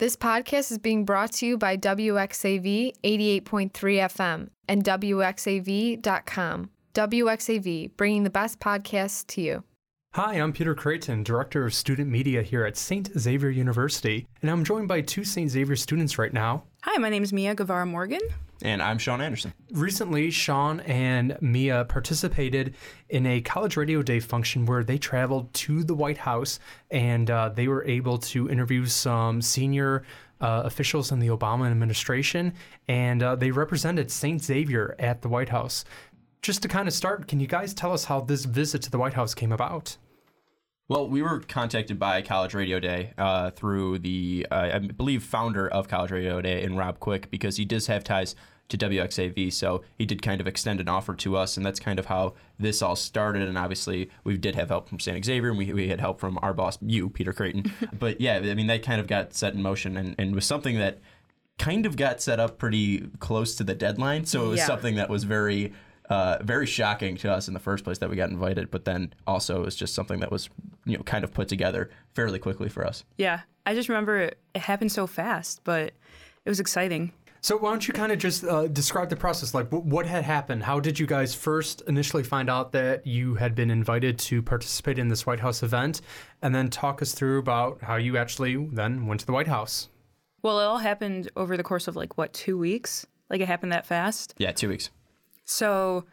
This podcast is being brought to you by WXAV 88.3 FM and WXAV.com. WXAV, bringing the best podcasts to you. Hi, I'm Peter Creighton, Director of Student Media here at St. Xavier University, and I'm joined by two St. Xavier students right now. Hi, my name is Mia Guevara Morgan. And I'm Sean Anderson. Recently, Sean and Mia participated in a College Radio Day function where they traveled to the White House and uh, they were able to interview some senior uh, officials in the Obama administration, and uh, they represented St. Xavier at the White House. Just to kind of start, can you guys tell us how this visit to the White House came about? Well, we were contacted by College Radio Day uh, through the, uh, I believe, founder of College Radio Day in Rob Quicke because he does have ties to WXAV. So he did kind of extend an offer to us, and that's kind of how this all started. And obviously, we did have help from St. Xavier, and we, we had help from our boss, you, Peter Creighton. but yeah, I mean, that kind of got set in motion and, and was something that kind of got set up pretty close to the deadline. So it was Yeah. something that was very. Uh, very shocking to us in the first place that we got invited, but then also it was just something that was, you know, kind of put together fairly quickly for us. Yeah, I just remember it, it happened so fast, but it was exciting. So why don't you kind of just uh, describe the process? Like, wh- what had happened? How did you guys first initially find out that you had been invited to participate in this White House event, and then talk us through about how you actually then went to the White House? Well, it all happened over the course of like what two weeks? Like it happened that fast. Yeah, two weeks. So,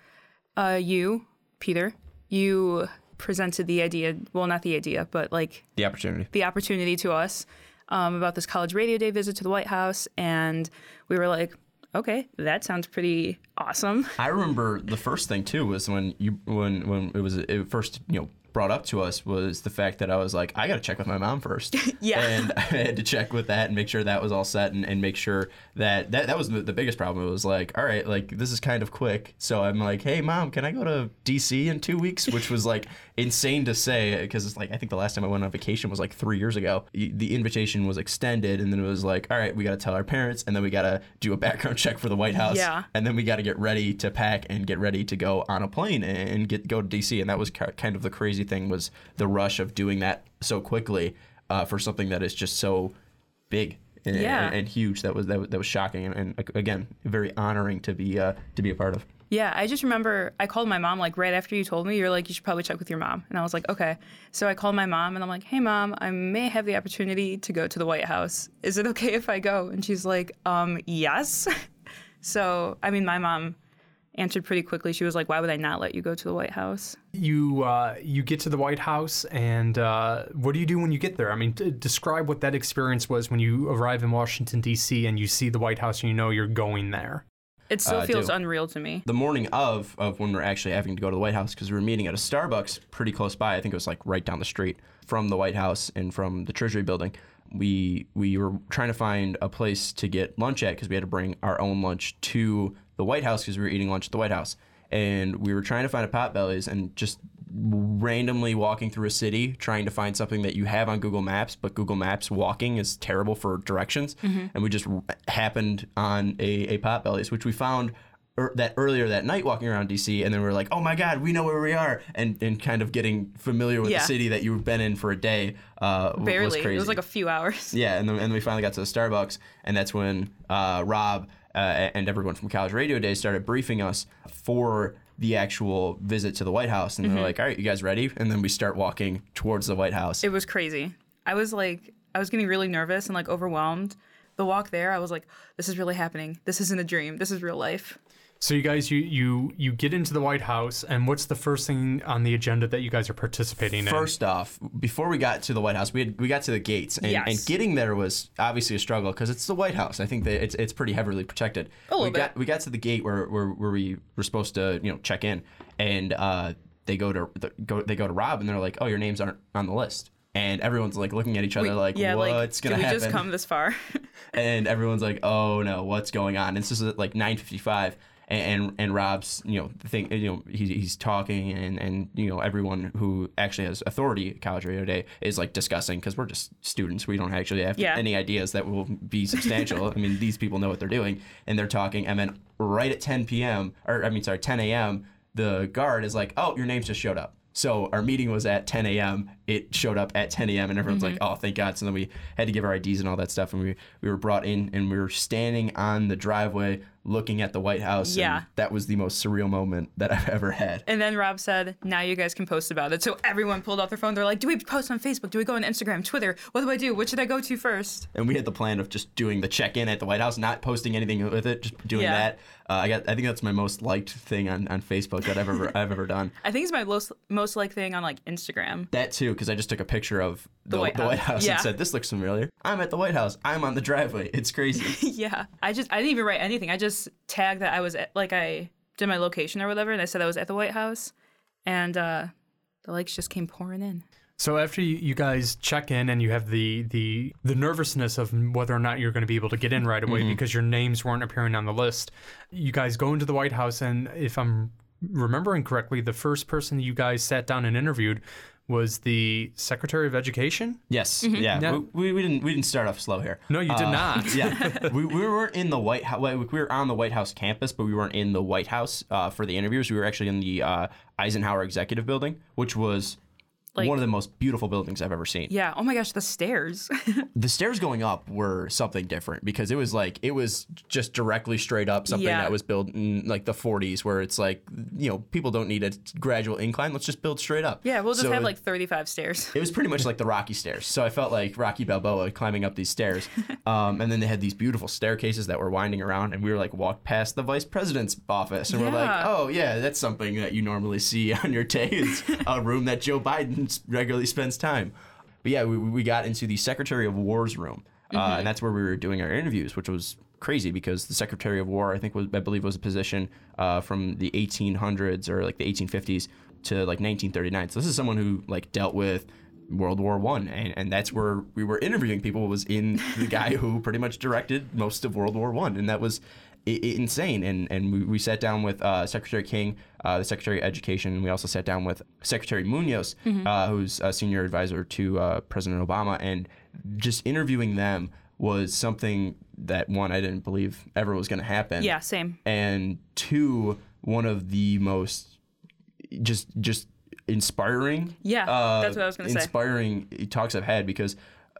uh, you, Peter, you presented the idea. Well, not the idea, but like The opportunity. the opportunity to us um, about this college radio day visit to the White House, and we were like, okay, that sounds pretty awesome. I remember the first thing too was when you when when it was it first you know brought up to us was the fact that I was like I got to check with my mom first. Yeah. And I had to check with that and make sure that was all set and, and make sure that that that was the, the biggest problem. It was like all right, like this is kind of quick. So I'm like, hey mom, can I go to DC in two weeks? Which was like insane to say because it's like I think the last time I went on vacation was like three years ago. The invitation was extended and then it was like all right, we got to tell our parents and then we got to do a background check for the White House Yeah. and then we got to get ready to pack and get ready to go on a plane and get go to DC. And that was kind of the crazy thing was the rush of doing that so quickly uh, for something that is just so big and, Yeah. and, and huge. That was that was, that was shocking and, and again very honoring to be uh, to be a part of. Yeah, I just remember I called my mom like right after you told me. You're like, you should probably check with your mom. And I was like, okay. So I called my mom and I'm like, hey, mom, I may have the opportunity to go to the White House. Is it okay if I go? And she's like, um, yes. so, I mean, my mom answered pretty quickly. She was like, why would I not let you go to the White House? You uh, you get to the White House, and uh, what do you do when you get there? I mean, d- describe what that experience was when you arrive in Washington D.C. and you see the White House, and you know you're going there. It still Uh, feels unreal to me. The morning of of when we're actually having to go to the White House because we were meeting at a Starbucks pretty close by. I think it was like right down the street from the White House and from the Treasury Building. We we were trying to find a place to get lunch at because we had to bring our own lunch to the White House because we were eating lunch at the White House. And we were trying to find a Potbelly's and just randomly walking through a city trying to find something that you have on Google Maps, but Google Maps walking is terrible for directions. And we just happened on a, a Potbelly's, which we found er, that earlier that night walking around DC, and then we were like, oh my God, we know where we are. And, and kind of getting familiar with Yeah. the city that you've been in for a day uh, was Barely. crazy. It was like a few hours. Yeah, and then, and then we finally got to the Starbucks, and that's when uh, Rob uh, and everyone from College Radio Day started briefing us for the actual visit to the White House. And Mm-hmm. they're like, all right, you guys ready? And then we start walking towards the White House. It was crazy. I was like, I was getting really nervous and like overwhelmed. The walk there, I was like, this is really happening. This isn't a dream. This is real life. So you guys, you you you get into the White House, and what's the first thing on the agenda that you guys are participating in? First off, before we got to the White House, we had, we got to the gates, and, Yes. and getting there was obviously a struggle because it's the White House. I think that it's it's pretty heavily protected. A little we bit. got we got to the gate where, where, where we were supposed to you know check in, and uh, they go to the, go they go to Rob, and they're like, oh, your names aren't on the list. And everyone's like looking at each other We- like, yeah, what's like, gonna did we happen? just come this far? and everyone's like, "Oh no, what's going on?" And this is at like 9:55, and, and and Rob's, you know, thing, you know, he's he's talking, and and you know, everyone who actually has authority at College Radio Day is like discussing because we're just students, we don't actually have Yeah. any ideas that will be substantial. I mean, these people know what they're doing, and they're talking, and then right at 10 p.m. or I mean, sorry, 10 a.m. The guard is like, "Oh, your names just showed up." So our meeting was at 10 a.m. It showed up at 10 a.m. and everyone's Mm-hmm. like, "Oh, thank God!" So then we had to give our IDs and all that stuff, and we we were brought in, and we were standing on the driveway looking at the White House. and Yeah. that was the most surreal moment that I've ever had. And then Rob said, "Now you guys can post about it." So everyone pulled out their phone. They're like, "Do we post on Facebook? Do we go on Instagram, Twitter? What do I do? What should I go to first? And we had the plan of just doing the check-in at the White House, not posting anything with it, just doing Yeah. that. Uh, I got, I think that's my most liked thing on, on Facebook that I've ever I've ever done. I think it's my most most like thing on like Instagram. That too, because I just took a picture of the, the White White, House. House Yeah. and said, "This looks familiar." I'm at the White House. I'm on the driveway. It's crazy. yeah, I just I didn't even write anything. I just tagged that I was at, like I did my location or whatever, and I said I was at the White House, and uh, the likes just came pouring in. So after you, you guys check in and you have the the the nervousness of whether or not you're going to be able to get in right away because your names weren't appearing on the list, you guys go into the White House and if I'm remembering correctly, the first person you guys sat down and interviewed was the Secretary of Education. yes, Mm-hmm. yeah. Yeah. We, we, we didn't we didn't start off slow here. No, you did Uh, not. yeah, we, we weren't in the White House. We were on the White House campus, but we weren't in the White House uh, for the interviews. We were actually in the uh, Eisenhower Executive Building, which was Like- one of the most beautiful buildings I've ever seen. Yeah. Oh my gosh, the stairs. The stairs going up were something different because it was like it was just directly straight up something Yeah. that was built in like the 40s, where it's like you know people don't need a gradual incline. Let's just build straight up. yeah, we'll just So have it- like 35 stairs. it was pretty much like the Rocky stairs. So I felt like Rocky Balboa climbing up these stairs. Um, and then they had these beautiful staircases that were winding around, and we were like walked past the vice president's office, and we're like, oh yeah, that's something that you normally see on your day. It's a room that Joe Biden regularly spends time. But yeah, we, we got into the Secretary of War's room, uh, and that's where we were doing our interviews, which was crazy because the Secretary of War, I think, was I believe was a position uh, from the 1800s or like the 1850s to like 1939. So this is someone who like dealt with World War One, and, and that's where we were interviewing people was in the guy who pretty much directed most of World War One, and that was insane. And and we, we sat down with uh, Secretary King, uh, the Secretary of Education, and we also sat down with Secretary Munoz, uh, who's a senior advisor to uh, President Obama, and just interviewing them was something that one I didn't believe ever was going to happen Yeah, same. and two, one of the most just just inspiring. Yeah, uh, that's what I was gonna say. Inspiring talks I've had because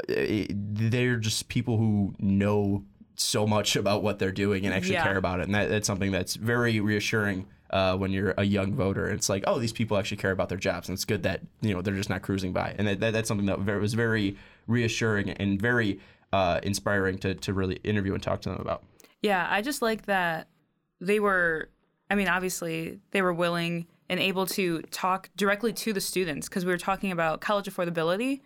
uh, it, they're just people who know so much about what they're doing and actually Yeah. care about it, and that, that's something that's very reassuring. Uh, when you're a young voter, it's like, oh, these people actually care about their jobs, and it's good that you know they're just not cruising by, and that, that, that's something that was very reassuring and very uh, inspiring to, to really interview and talk to them about. Yeah, I just like that they were, I mean, obviously, they were willing and able to talk directly to the students because we were talking about college affordability.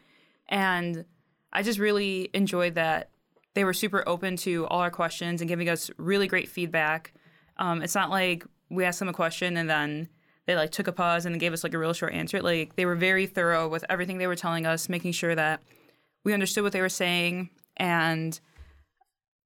And I just really enjoyed that they were super open to all our questions and giving us really great feedback. Um, it's not like we asked them a question and then they like took a pause and gave us like a real short answer. Like they were very thorough with everything they were telling us, making sure that we understood what they were saying. And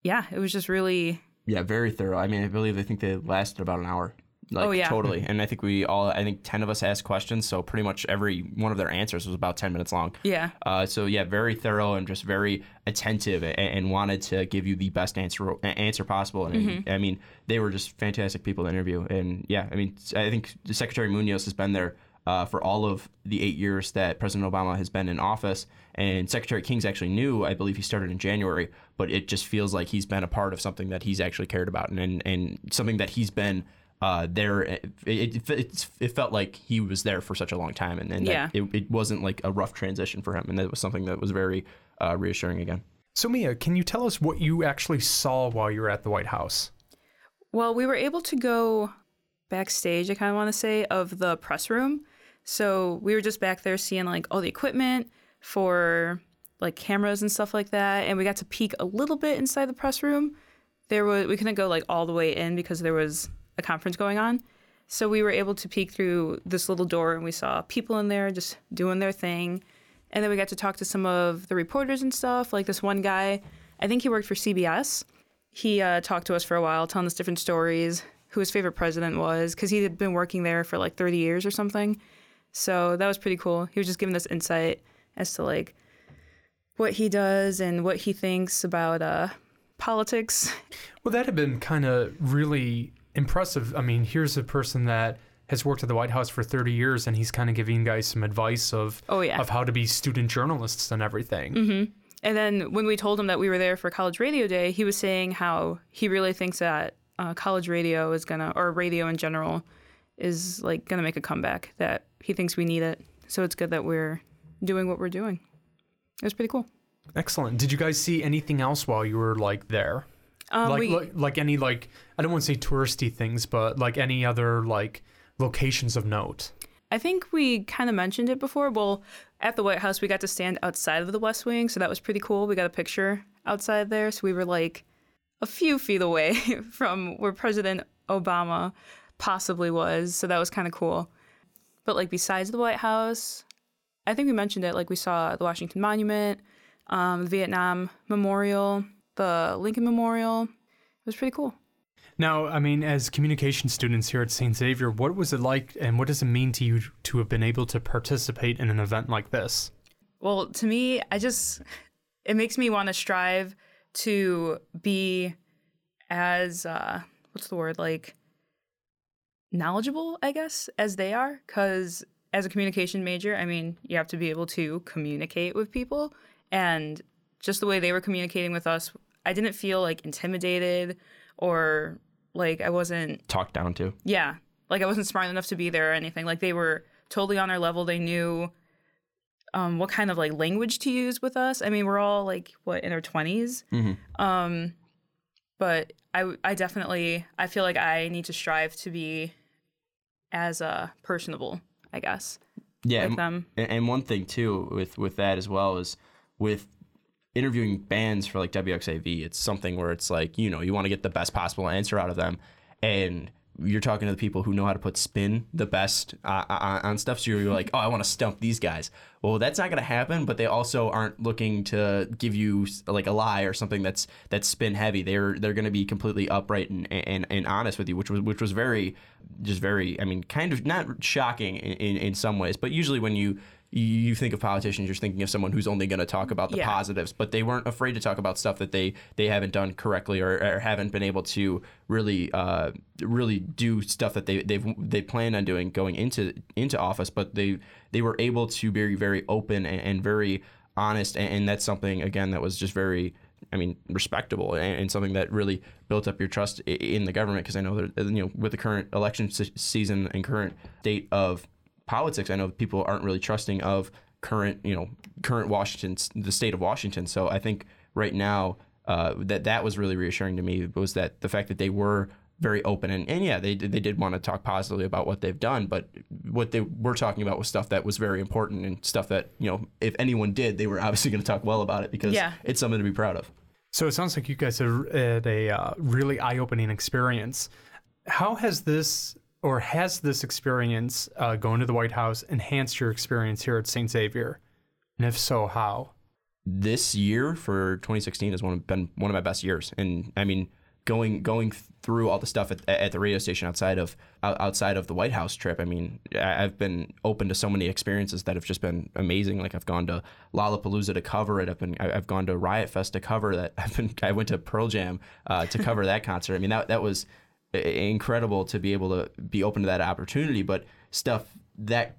yeah, it was just really Yeah, very thorough. I mean, I believe I think they lasted about an hour. Like, Oh, yeah. totally. And I think we all, I think ten of us asked questions, so pretty much every one of their answers was about ten minutes long. Yeah. Uh, so yeah, very thorough and just very attentive, and, and wanted to give you the best answer answer possible. And Mm-hmm. I mean, they were just fantastic people to interview. And yeah, I mean, I think Secretary Munoz has been there. Uh, for all of the eight years that President Obama has been in office. And Secretary King's actually new. I believe he started in January, but it just feels like he's been a part of something that he's actually cared about and, and, and something that he's been uh, there. It, it, it, it felt like he was there for such a long time. And, and that Yeah. it, it wasn't like a rough transition for him. And that was something that was very uh, reassuring again. So Mia, can you tell us what you actually saw while you were at the White House? Well, we were able to go backstage, I kind of want to say, of the press room. So we were just back there seeing like all the equipment for like cameras and stuff like that. And we got to peek a little bit inside the press room. There was we couldn't go like all the way in because there was a conference going on. So we were able to peek through this little door and we saw people in there just doing their thing. And then we got to talk to some of the reporters and stuff. Like this one guy, I think he worked for CBS. He uh, talked to us for a while, telling us different stories, who his favorite president was, because he had been working there for like 30 years or something. So that was pretty cool. He was just giving us insight as to like what he does and what he thinks about uh, politics. Well, that had been kind of really impressive. I mean, here's a person that has worked at the White House for 30 years, and he's kind of giving you guys some advice of Oh, yeah. of how to be student journalists and everything. And then when we told him that we were there for College Radio Day, he was saying how he really thinks that uh, college radio is gonna, or radio in general, is like gonna make a comeback. That he thinks we need it. So it's good that we're doing what we're doing. It was pretty cool. Excellent. Did you guys see anything else while you were like there? Um, like, we, like like any like I don't want to say touristy things, but like any other like locations of note. I think we kind of mentioned it before. Well, at the White House, we got to stand outside of the West Wing, so that was pretty cool. We got a picture outside there, so we were like a few feet away from where President Obama possibly was, so that was kind of cool. But like besides the White House, I think we mentioned it. Like we saw the Washington Monument, um, the Vietnam Memorial, the Lincoln Memorial. It was pretty cool. Now, I mean, as communication students here at St. Xavier, what was it like and what does it mean to you to have been able to participate in an event like this? Well, to me, I just it makes me want to strive to be as uh what's the word like knowledgeable, I guess, as they are cuz as a communication major, I mean, you have to be able to communicate with people and just the way they were communicating with us, I didn't feel like intimidated or like I wasn't Talked down to. yeah. Like I wasn't smart enough to be there or anything. Like they were totally on our level. They knew um, what kind of like language to use with us. I mean, we're all like what in our 20s. Um, but I I definitely I feel like I need to strive to be as uh personable, I guess. Yeah, with and- them. And, and one thing too with with that as well is with interviewing bands for like WXAV, it's something where it's like you know you want to get the best possible answer out of them, and you're talking to the people who know how to put spin the best uh, on, on stuff. So you're like, oh, I want to stump these guys. Well, that's not going to happen. But they also aren't looking to give you like a lie or something that's that's spin heavy. They're they're going to be completely upright and, and and honest with you, which was which was very just very. I mean, kind of not shocking in, in, in some ways, but usually when you you think of politicians, you're thinking of someone who's only going to talk about the Yeah. positives, but they weren't afraid to talk about stuff that they they haven't done correctly or, or haven't been able to really uh, really do stuff that they they've they plan on doing going into into office. But they they were able to be very open and, and very honest, and, and that's something again that was just very. I mean, respectable and, and something that really built up your trust in the government. Because I know that you know with the current election se- season and current state of politics, I know people aren't really trusting of current, you know, current Washington, the state of Washington. So I think right now uh, that that was really reassuring to me was that the fact that they were very open and, and yeah, they did, they did want to talk positively about what they've done, but what they were talking about was stuff that was very important and stuff that you know if anyone did, they were obviously going to talk well about it because Yeah. it's something to be proud of. So it sounds like you guys have had a uh, really eye-opening experience. How has this or has this experience uh, going to the White House enhanced your experience here at St. Xavier? And if so, how? this year for 2016 has one, been one of my best years. And I mean, going going through all the stuff at, at the radio station outside of outside of the White House trip, I mean, I've been open to so many experiences that have just been amazing. Like I've gone to Lollapalooza to cover it. I've been I've gone to Riot Fest to cover that. I've been I went to Pearl Jam uh, to cover that concert. I mean, that that was incredible to be able to be open to that opportunity. But stuff that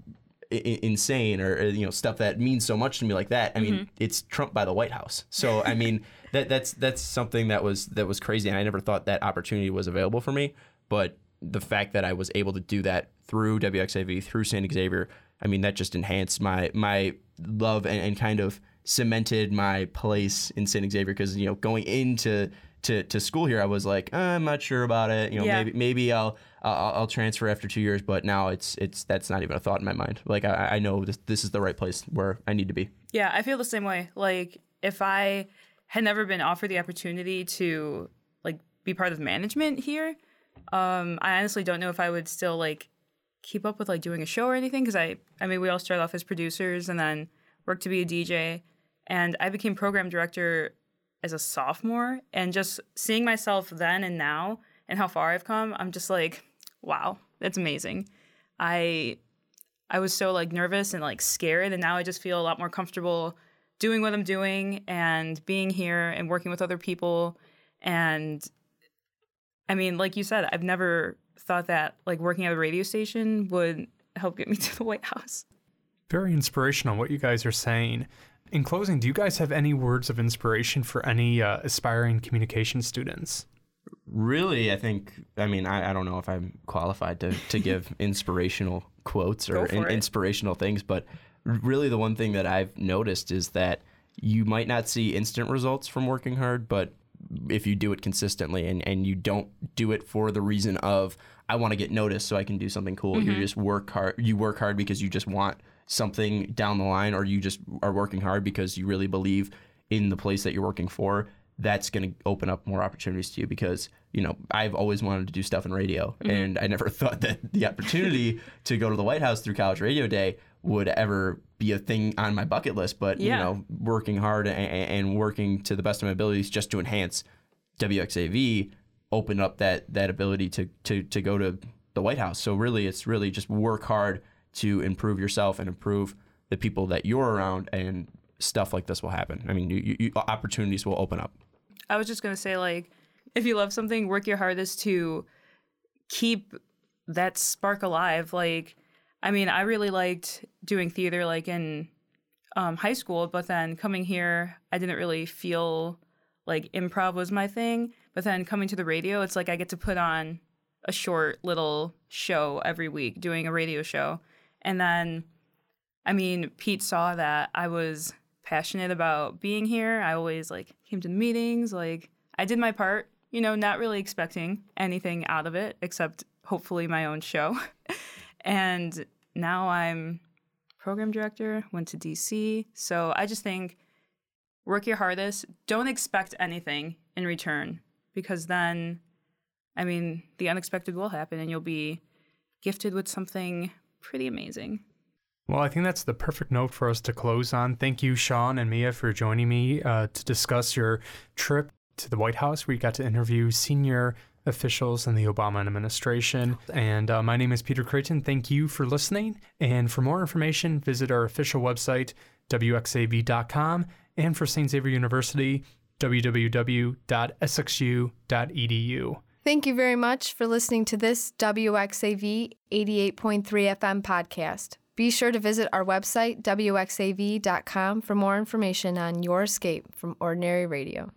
i- insane or, or, you know stuff that means so much to me like that. I mean, mm-hmm. it's trumped by the White House. So I mean, that that's that's something that was that was crazy, and I never thought that opportunity was available for me. But the fact that I was able to do that through WXAV, through St. Xavier, I mean, that just enhanced my my love and, and kind of cemented my place in St. Xavier because you know going into to, to school here, I was like, "Uh, I'm not sure about it. You know, Yeah. maybe maybe I'll, I'll I'll transfer after two years. But now it's it's that's not even a thought in my mind. Like I, I know this this is the right place where I need to be. Yeah, I feel the same way. Like if I had never been offered the opportunity to like be part of management here, um, I honestly don't know if I would still like keep up with like doing a show or anything because I I mean we all started off as producers and then work to be a DJ and I became program director as a sophomore and just seeing myself then and now and how far I've come, I'm just like, wow, that's amazing. I I was so like nervous and like scared and now I just feel a lot more comfortable doing what I'm doing and being here and working with other people and I mean, like you said, I've never thought that like working at a radio station would help get me to the White House. Very inspirational what you guys are saying. In closing, do you guys have any words of inspiration for any uh, aspiring communication students? Really, I think, I mean, I, I don't know if I'm qualified to, to give inspirational quotes or in, inspirational things, but really the one thing that I've noticed is that you might not see instant results from working hard, but if you do it consistently and, and you don't do it for the reason of, I want to get noticed so I can do something cool, you mm-hmm. just work hard, you work hard because you just want something down the line or you just are working hard because you really believe in the place that you're working for that's going to open up more opportunities to you because you know I've always wanted to do stuff in radio mm-hmm. and I never thought that the opportunity to go to the White House through College Radio Day would ever be a thing on my bucket list but Yeah. you know working hard and, and working to the best of my abilities just to enhance WXAV opened up that that ability to to to go to the White House so really it's really just work hard to improve yourself and improve the people that you're around and stuff like this will happen I mean you, you, opportunities will open up I was just gonna say, like, if you love something, work your hardest to keep that spark alive. Like, I mean, I really liked doing theater, like in um, high school, but then coming here, I didn't really feel like improv was my thing. But then coming to the radio, it's like I get to put on a short little show every week, doing a radio show, and then I mean, Pete saw that I was passionate about being here. I always like came to the meetings, like I did my part, you know, not really expecting anything out of it except hopefully my own show. and now I'm program director, went to DC. So I just think work your hardest, don't expect anything in return because then I mean, the unexpected will happen and you'll be gifted with something pretty amazing. Well, I think that's the perfect note for us to close on. Thank you, Sean and Mia, for joining me uh, to discuss your trip to the White House, where you got to interview senior officials in the Obama administration. And uh, my name is Peter Creighton. Thank you for listening. And for more information, visit our official website, wxav.com, and for St. Xavier University, www.sxu.edu. Thank you very much for listening to this WXAV 88.3 FM podcast. Be sure to visit our website, wxav.com, for more information on your escape from ordinary radio.